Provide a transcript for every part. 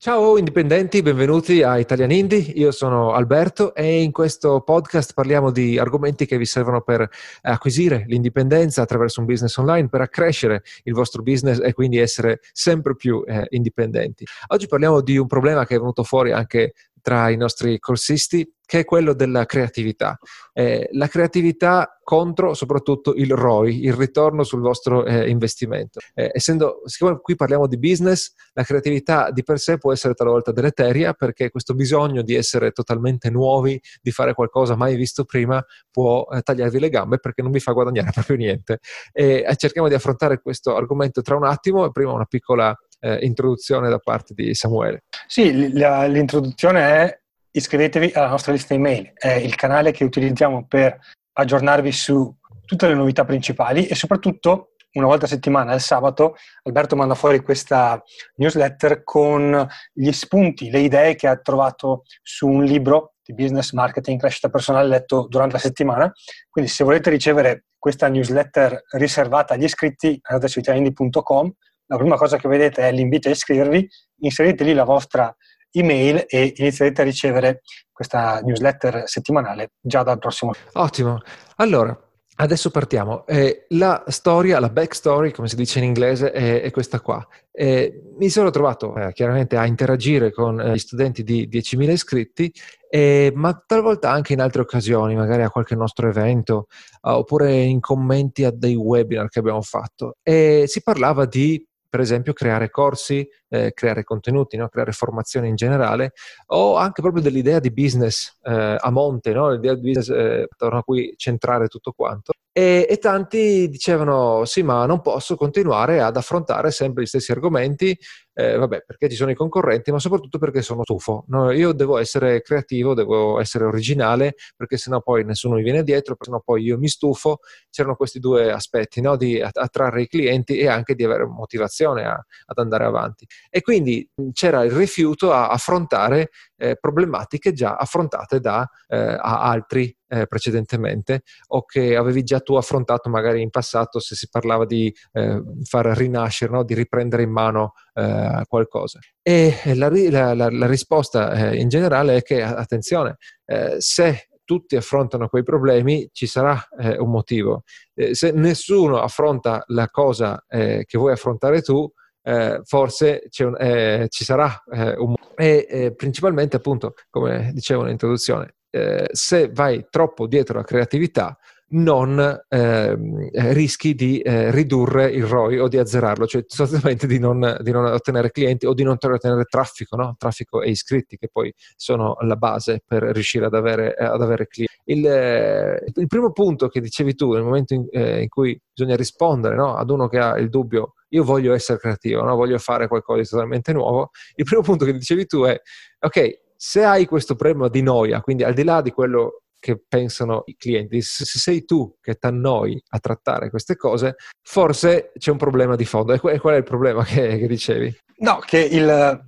Ciao indipendenti, benvenuti a Italian Indie, io sono Alberto e in questo podcast parliamo di argomenti che vi servono per acquisire l'indipendenza attraverso un business online, per accrescere il vostro business e quindi essere sempre più eh, indipendenti. Oggi parliamo di un problema che è venuto fuori anche tra i nostri corsisti, che è quello della creatività. Eh, la creatività contro soprattutto il ROI, il ritorno sul vostro eh, investimento. Eh, essendo, siccome qui parliamo di business, la creatività di per sé può essere talvolta deleteria perché questo bisogno di essere totalmente nuovi, di fare qualcosa mai visto prima, può eh, tagliarvi le gambe perché non vi fa guadagnare proprio niente. Eh, cerchiamo di affrontare questo argomento tra un attimo, prima una piccola eh, introduzione da parte di Samuele. Sì, la, l'introduzione è iscrivetevi alla nostra lista email, è il canale che utilizziamo per aggiornarvi su tutte le novità principali e soprattutto una volta a settimana, il sabato, Alberto manda fuori questa newsletter con gli spunti, le idee che ha trovato su un libro di business marketing, crescita personale letto durante la settimana. Quindi se volete ricevere questa newsletter riservata agli iscritti, andate su italiani.com la prima cosa che vedete è l'invito a iscrivervi, inserite lì la vostra email e inizierete a ricevere questa newsletter settimanale già dal prossimo. Ottimo. Allora, Adesso partiamo. Eh, la storia, la backstory, come si dice in inglese, è, è questa qua. Eh, mi sono trovato eh, chiaramente a interagire con eh, gli studenti di 10.000 iscritti, eh, ma talvolta anche in altre occasioni, magari a qualche nostro evento, uh, oppure in commenti a dei webinar che abbiamo fatto. Si parlava di per esempio creare corsi, eh, creare contenuti, no? creare formazione in generale, o anche proprio dell'idea di business eh, a monte, no? l'idea di business eh, attorno a cui centrare tutto quanto. E, e, tanti dicevano sì, ma non posso continuare ad affrontare sempre gli stessi argomenti, eh, vabbè, perché ci sono i concorrenti, ma soprattutto perché sono stufo. No, io devo essere creativo, devo essere originale, perché sennò poi nessuno mi viene dietro, sennò poi io mi stufo. C'erano questi due aspetti, no? di attrarre i clienti e anche di avere motivazione a, ad andare avanti. E quindi c'era il rifiuto a affrontare eh, problematiche già affrontate da eh, altri eh, precedentemente o che avevi già tu affrontato magari in passato se si parlava di eh, far rinascere, no? di riprendere in mano eh, qualcosa. E la, la, la, la risposta eh, in generale è che, attenzione, eh, se tutti affrontano quei problemi, ci sarà eh, un motivo. se nessuno affronta la cosa che vuoi affrontare tu, eh, forse un, eh, ci sarà eh, un e principalmente appunto come dicevo nell'introduzione eh, se vai troppo dietro la creatività non ehm, rischi di eh, ridurre il ROI o di azzerarlo, cioè sostanzialmente di non, di non ottenere clienti o di non ottenere traffico, no? traffico e iscritti che poi sono la base per riuscire ad avere, ad avere clienti. Il, eh, il, primo punto che dicevi tu nel momento in, eh, in cui bisogna rispondere no? ad uno che ha il dubbio io voglio essere creativo, no? voglio fare qualcosa di totalmente nuovo, il primo punto che dicevi tu è, ok, se hai questo problema di noia, quindi al di là di quello che pensano i clienti, se sei tu che ti annoi a trattare queste cose, forse c'è un problema di fondo. E qual è il problema che, che dicevi? No, che il,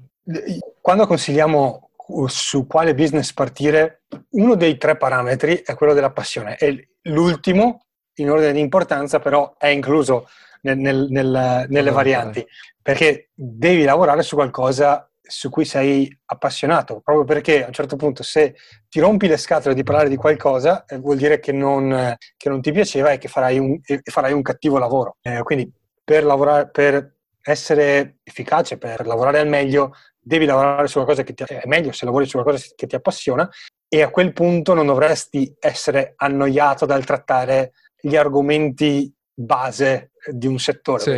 quando consigliamo su quale business partire, uno dei tre parametri è quello della passione. E l'ultimo, in ordine di importanza, però è incluso nel, nel, nel, nelle varianti, perché devi lavorare su qualcosa su cui sei appassionato, proprio perché a un certo punto se ti rompi le scatole di parlare di qualcosa eh, vuol dire che non, che non, ti piaceva e che farai un, farai un cattivo lavoro. Eh, quindi per, lavorare, per essere efficace, per lavorare al meglio, devi lavorare su qualcosa che ti è meglio se lavori su qualcosa che ti appassiona e a quel punto non dovresti essere annoiato dal trattare gli argomenti base di un settore. Sì.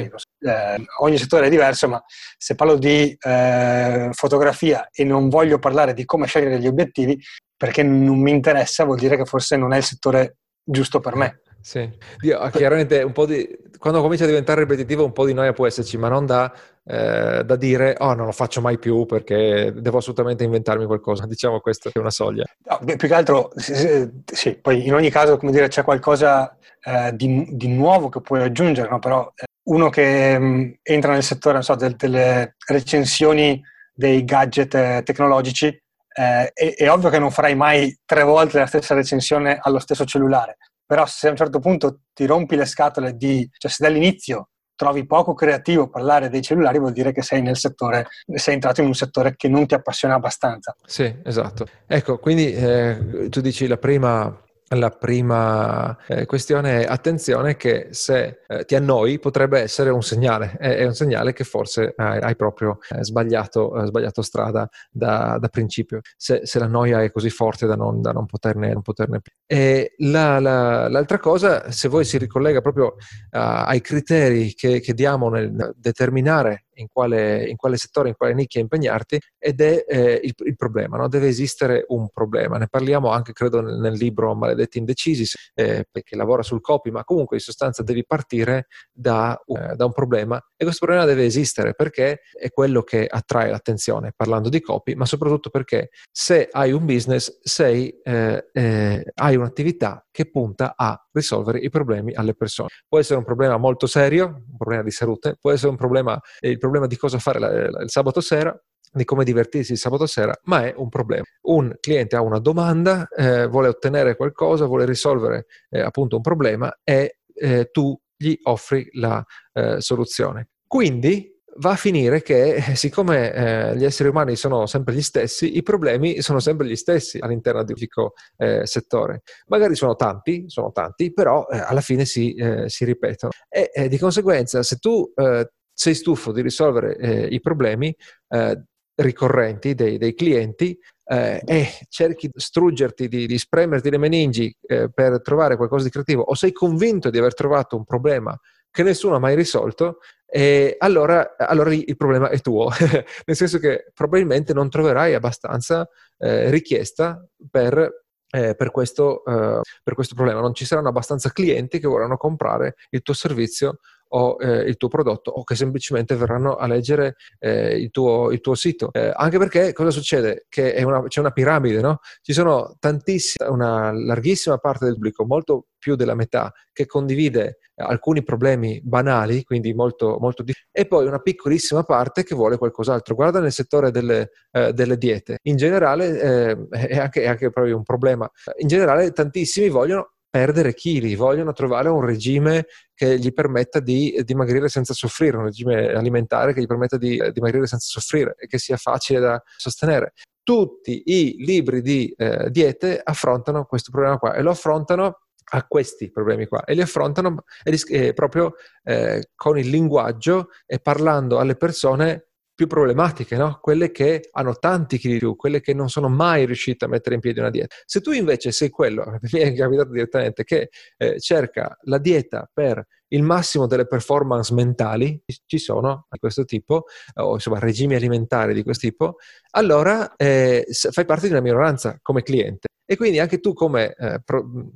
Eh, ogni settore è diverso, ma se parlo di eh, fotografia e non voglio parlare di come scegliere gli obiettivi, perché non mi interessa, vuol dire che forse non è il settore giusto per me. Sì, Dio, chiaramente un po' di, quando comincia a diventare ripetitivo un po' di noia può esserci, ma non da, eh, da dire oh non lo faccio mai più perché devo assolutamente inventarmi qualcosa, diciamo questa è una soglia. No, più che altro, sì, sì, poi in ogni caso come dire c'è qualcosa eh, di, di, nuovo che puoi aggiungere, no? però eh, uno che mh, mm, entra nel settore so, del, delle recensioni dei gadget eh, tecnologici, eh, è, è, ovvio che non farai mai tre volte la stessa recensione allo stesso cellulare, però se a un certo punto ti rompi le scatole di, cioè se dall'inizio trovi poco creativo parlare dei cellulari vuol dire che sei nel settore, sei entrato in un settore che non ti appassiona abbastanza. Sì, esatto. Ecco, quindi eh, tu dici la prima la prima eh, questione è attenzione che se eh, ti annoi potrebbe essere un segnale, è, è un segnale che forse hai, hai proprio eh, sbagliato, eh, sbagliato, strada da, da principio, se, se, la noia è così forte da non, da non poterne, non poterne più. E la, la, l'altra cosa, se voi si ricollega proprio ai criteri che, che diamo nel determinare in quale, in quale, settore, in quale nicchia impegnarti ed è eh, il, il, problema, no? deve esistere un problema. Ne parliamo anche, credo, nel, nel libro Maledetti Indecisi, eh, che lavora sul copy, ma comunque in sostanza devi partire da, uh, da, un problema e questo problema deve esistere perché è quello che attrae l'attenzione, parlando di copy, ma soprattutto perché se hai un business, sei, eh, eh hai un'attività che punta a risolvere i problemi alle persone. Può essere un problema molto serio, un problema di salute, può essere un problema, il problema di cosa fare la, la, il sabato sera, di come divertirsi il sabato sera, ma è un problema. Un cliente ha una domanda, eh, vuole ottenere qualcosa, vuole risolvere eh, appunto un problema e eh, tu gli offri la eh, soluzione. Quindi va a finire che, eh, siccome eh, gli esseri umani sono sempre gli stessi, i problemi sono sempre gli stessi all'interno di un unico eh, settore. Magari sono tanti, sono tanti, però eh, alla fine si, eh, si ripetono. E eh, di conseguenza, se tu sei stufo di risolvere i problemi ricorrenti dei, dei clienti, e cerchi di struggerti, di, di spremerti le meningi per trovare qualcosa di creativo, o sei convinto di aver trovato un problema che nessuno ha mai risolto, e allora, allora il problema è tuo, nel senso che probabilmente non troverai abbastanza eh, richiesta per, eh, per, questo, eh, per questo problema, non ci saranno abbastanza clienti che vorranno comprare il tuo servizio o eh, il tuo prodotto o che semplicemente verranno a leggere eh, il, tuo, il, tuo, sito. Eh, anche perché cosa succede? Che una, c'è una piramide, no? Ci sono tantissime, una larghissima parte del pubblico, molto più della metà, che condivide alcuni problemi banali, quindi molto, molto difficili, e poi una piccolissima parte che vuole qualcos'altro. Guarda nel settore delle, eh, delle diete. In generale, eh, è, anche, è anche proprio un problema. In generale, tantissimi vogliono perdere chili, vogliono trovare un regime che gli permetta di dimagrire senza soffrire, un regime alimentare che gli permetta di dimagrire senza soffrire e che sia facile da sostenere. Tutti i libri di eh, diete affrontano questo problema qua e lo affrontano a questi problemi qua e li affrontano eh, proprio eh, con il linguaggio e parlando alle persone più problematiche, no? quelle che hanno tanti chili di più, quelle che non sono mai riuscite a mettere in piedi una dieta. Se tu invece sei quello, mi è capitato direttamente, che eh, cerca la dieta per il massimo delle performance mentali, ci sono di questo tipo, o insomma regimi alimentari di questo tipo, allora eh, fai parte di una minoranza come cliente. E quindi anche tu come eh,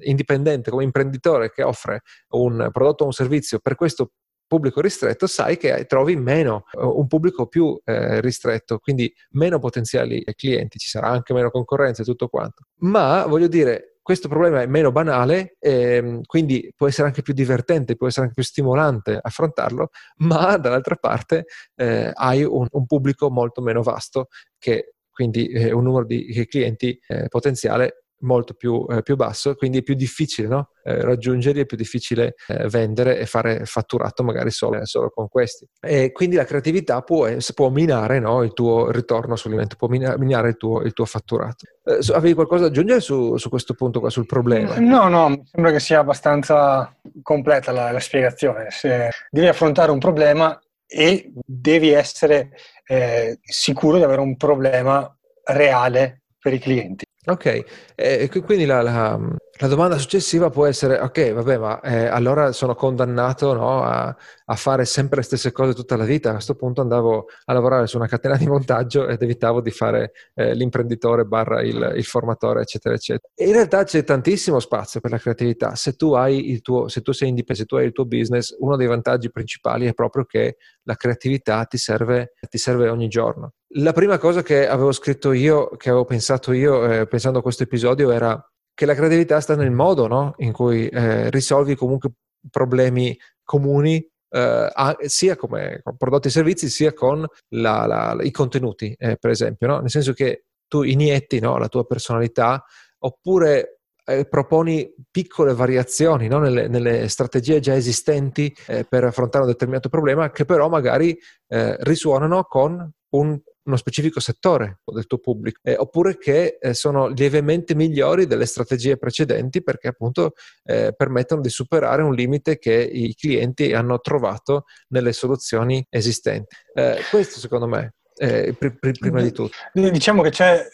indipendente, come imprenditore che offre un prodotto o un servizio per questo pubblico ristretto, sai che trovi meno, eh, un pubblico più eh, ristretto, quindi meno potenziali clienti, ci sarà anche meno concorrenza e tutto quanto. Ma voglio dire, questo problema è meno banale, ehm, quindi può essere anche più divertente, può essere anche più stimolante affrontarlo, ma dall'altra parte eh, hai un, un, pubblico molto meno vasto che quindi eh, un numero di clienti eh, potenziale molto più, eh, più, basso, quindi è più difficile no? eh, raggiungerli, è più difficile eh, vendere e fare fatturato magari solo, solo, con questi. E quindi la creatività può, può minare no? il tuo ritorno sull'alimento, può minare il tuo, il tuo fatturato. Eh, avevi qualcosa da aggiungere su, su, questo punto qua, sul problema? No, no, mi sembra che sia abbastanza completa la, la spiegazione. Se devi affrontare un problema e devi essere eh, sicuro di avere un problema reale per i clienti. Ok, eh, quindi la, la, la, domanda successiva può essere, ok, vabbè, ma eh, allora sono condannato no, a, a, fare sempre le stesse cose tutta la vita. A questo punto andavo a lavorare su una catena di montaggio ed evitavo di fare eh, l'imprenditore barra il, il, formatore, eccetera, eccetera. E in realtà c'è tantissimo spazio per la creatività. Se tu, hai il tuo, se tu sei indipendente, se tu hai il tuo business, uno dei vantaggi principali è proprio che la creatività ti serve, ti serve ogni giorno. La prima cosa che avevo scritto io, che avevo pensato io eh, pensando a questo episodio era che la creatività sta nel modo no? in cui eh, risolvi comunque problemi comuni eh, sia come prodotti e servizi sia con la, la, i contenuti, eh, per esempio, no? nel senso che tu inietti no, la tua personalità oppure eh, proponi piccole variazioni no? nelle, nelle, strategie già esistenti eh, per affrontare un determinato problema che però magari eh, risuonano con un uno specifico settore del tuo pubblico, eh, oppure che eh, sono lievemente migliori delle strategie precedenti perché appunto eh, permettono di superare un limite che i clienti hanno trovato nelle soluzioni esistenti. Eh, questo secondo me, pr- pr- prima di tutto. Diciamo che c'è...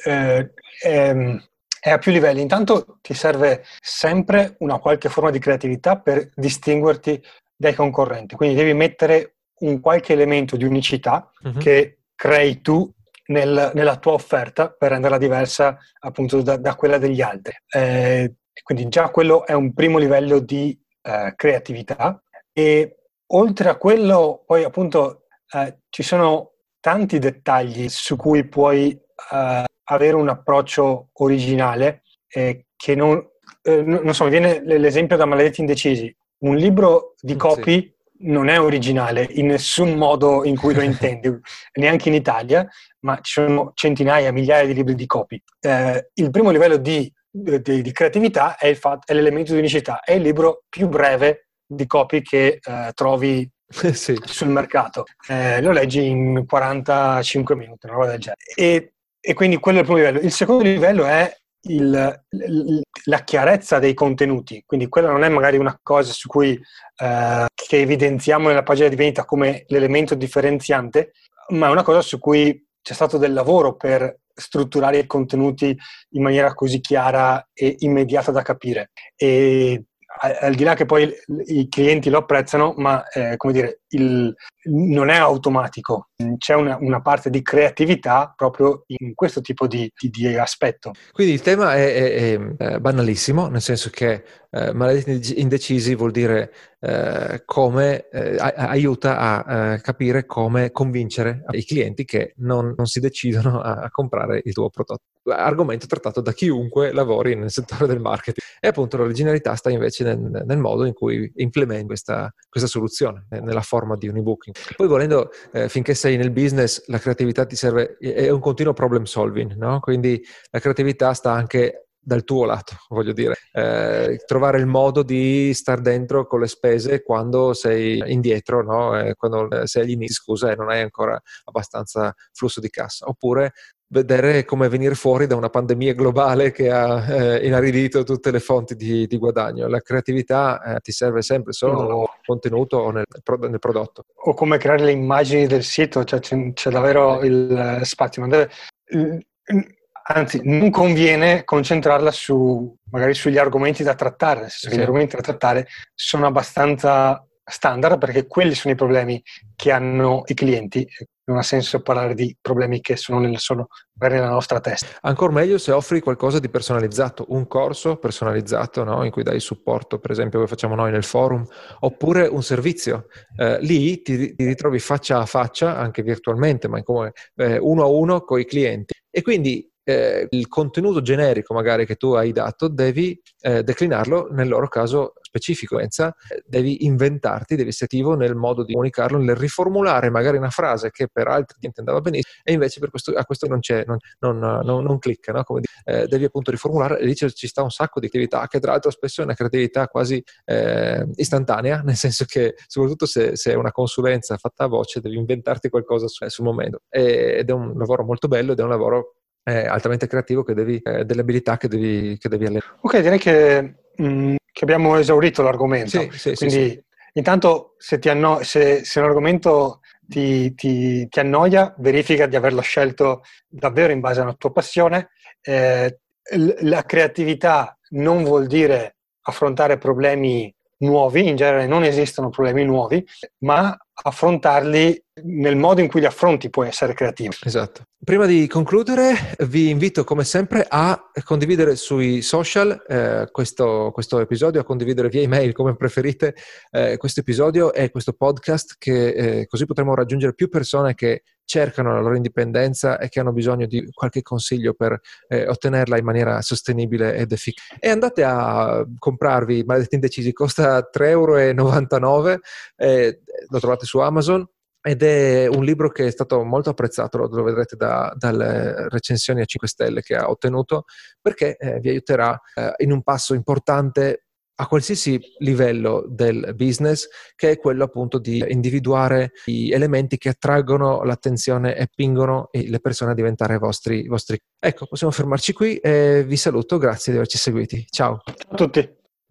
Ehm, è a più livelli. Intanto ti serve sempre una qualche forma di creatività per distinguerti dai concorrenti. Quindi devi mettere un qualche elemento di unicità uh-huh. che crei tu nel, nella tua offerta per renderla diversa appunto da, da quella degli altri. Eh, quindi già quello è un primo livello di eh, creatività e oltre a quello poi appunto eh, ci sono tanti dettagli su cui puoi eh, avere un approccio originale eh, che non, eh, non so, mi viene l'esempio da Maledetti Indecisi. Un libro di copy sì non è originale in nessun modo in cui lo intendi, neanche in Italia, ma ci sono centinaia, migliaia di libri di copy. Eh, il primo livello di, di, di creatività è, fatto, è, l'elemento di unicità, è il libro più breve di copy che eh, trovi sì. sul mercato. Eh, lo leggi in 45 minuti, una roba del genere. E, e quindi quello è il primo livello. Il secondo livello è il, la chiarezza dei contenuti, quindi quella non è magari una cosa su cui eh, che evidenziamo nella pagina di vendita come l'elemento differenziante, ma è una cosa su cui c'è stato del lavoro per strutturare i contenuti in maniera così chiara e immediata da capire. E al di là che poi i clienti lo apprezzano, ma eh, come dire, il, non è automatico, c'è una, una, parte di creatività proprio in questo tipo di, di, di aspetto. Quindi il tema è, è, è, banalissimo, nel senso che eh, maledetti indecisi vuol dire eh, come eh, aiuta a eh, capire come convincere i clienti che non, non si decidono a, a, comprare il tuo prodotto. Argomento trattato da chiunque lavori nel settore del marketing. E appunto l'originalità sta invece nel, nel modo in cui implementi questa, questa soluzione, nella forma di un e-booking. Poi volendo, eh, finché sei nel business, la creatività ti serve, è un continuo problem solving, no? Quindi la creatività sta anche dal tuo lato, voglio dire, eh, trovare il modo di star dentro con le spese quando sei indietro, no? eh, quando sei agli inizi, scusa, e non hai ancora abbastanza flusso di cassa, oppure vedere come venire fuori da una pandemia globale che ha eh, inaridito tutte le fonti di, di guadagno. La creatività eh, ti serve sempre solo nel contenuto o nel, nel, prodotto. O come creare le immagini del sito, cioè c'è, c'è davvero il spazio. Deve, anzi, non conviene concentrarla su, magari sugli argomenti da trattare, nel senso sì. che gli argomenti da trattare sono abbastanza standard perché quelli sono i problemi che hanno i clienti non ha senso parlare di problemi che sono nel, solo nella nostra testa. Ancora meglio se offri qualcosa di personalizzato, un corso personalizzato no? in cui dai supporto, per esempio come facciamo noi nel forum, oppure un servizio. Eh, lì ti, ti, ritrovi faccia a faccia, anche virtualmente, ma come eh, uno a uno con i clienti. E quindi eh, il contenuto generico magari che tu hai dato devi eh, declinarlo nel loro caso specifico, devi inventarti, devi essere attivo nel modo di comunicarlo, nel riformulare magari una frase che per altri ti andava benissimo e invece questo, a questo non non, non, non, clicca, no? eh, devi appunto riformulare e lì ci sta un sacco di attività che tra l'altro spesso è una creatività quasi eh, istantanea, nel senso che soprattutto se, se, è una consulenza fatta a voce devi inventarti qualcosa su, sul momento e, ed è un lavoro molto bello ed è un lavoro eh, altamente creativo che devi, eh, delle abilità che devi, che devi allenare. Ok, direi che mh, mm, che abbiamo esaurito l'argomento. Sì, sì, Quindi sì, intanto se, anno- se, se, un argomento ti, ti, ti, annoia, verifica di averlo scelto davvero in base alla tua passione. Eh, la creatività non vuol dire affrontare problemi nuovi, in genere non esistono problemi nuovi, ma affrontarli nel modo in cui li affronti può essere creativo. Esatto. Prima di concludere, vi invito come sempre a condividere sui social eh, questo, questo, episodio, a condividere via email come preferite eh, questo episodio e questo podcast, che eh, così potremo raggiungere più persone che cercano la loro indipendenza e che hanno bisogno di qualche consiglio per eh, ottenerla in maniera sostenibile ed efficace. E andate a comprarvi Maledetti Indecisi, costa 3,99 euro, eh, lo trovate su Amazon ed è un libro che è stato molto apprezzato, lo vedrete da, dalle recensioni a 5 stelle che ha ottenuto, perché eh, vi aiuterà eh, in un passo importante a qualsiasi livello del business, che è quello appunto di individuare gli elementi che attraggono l'attenzione e pingono le persone a diventare vostri, vostri. Ecco, possiamo fermarci qui e vi saluto, grazie di averci seguiti. Ciao. Ciao a tutti.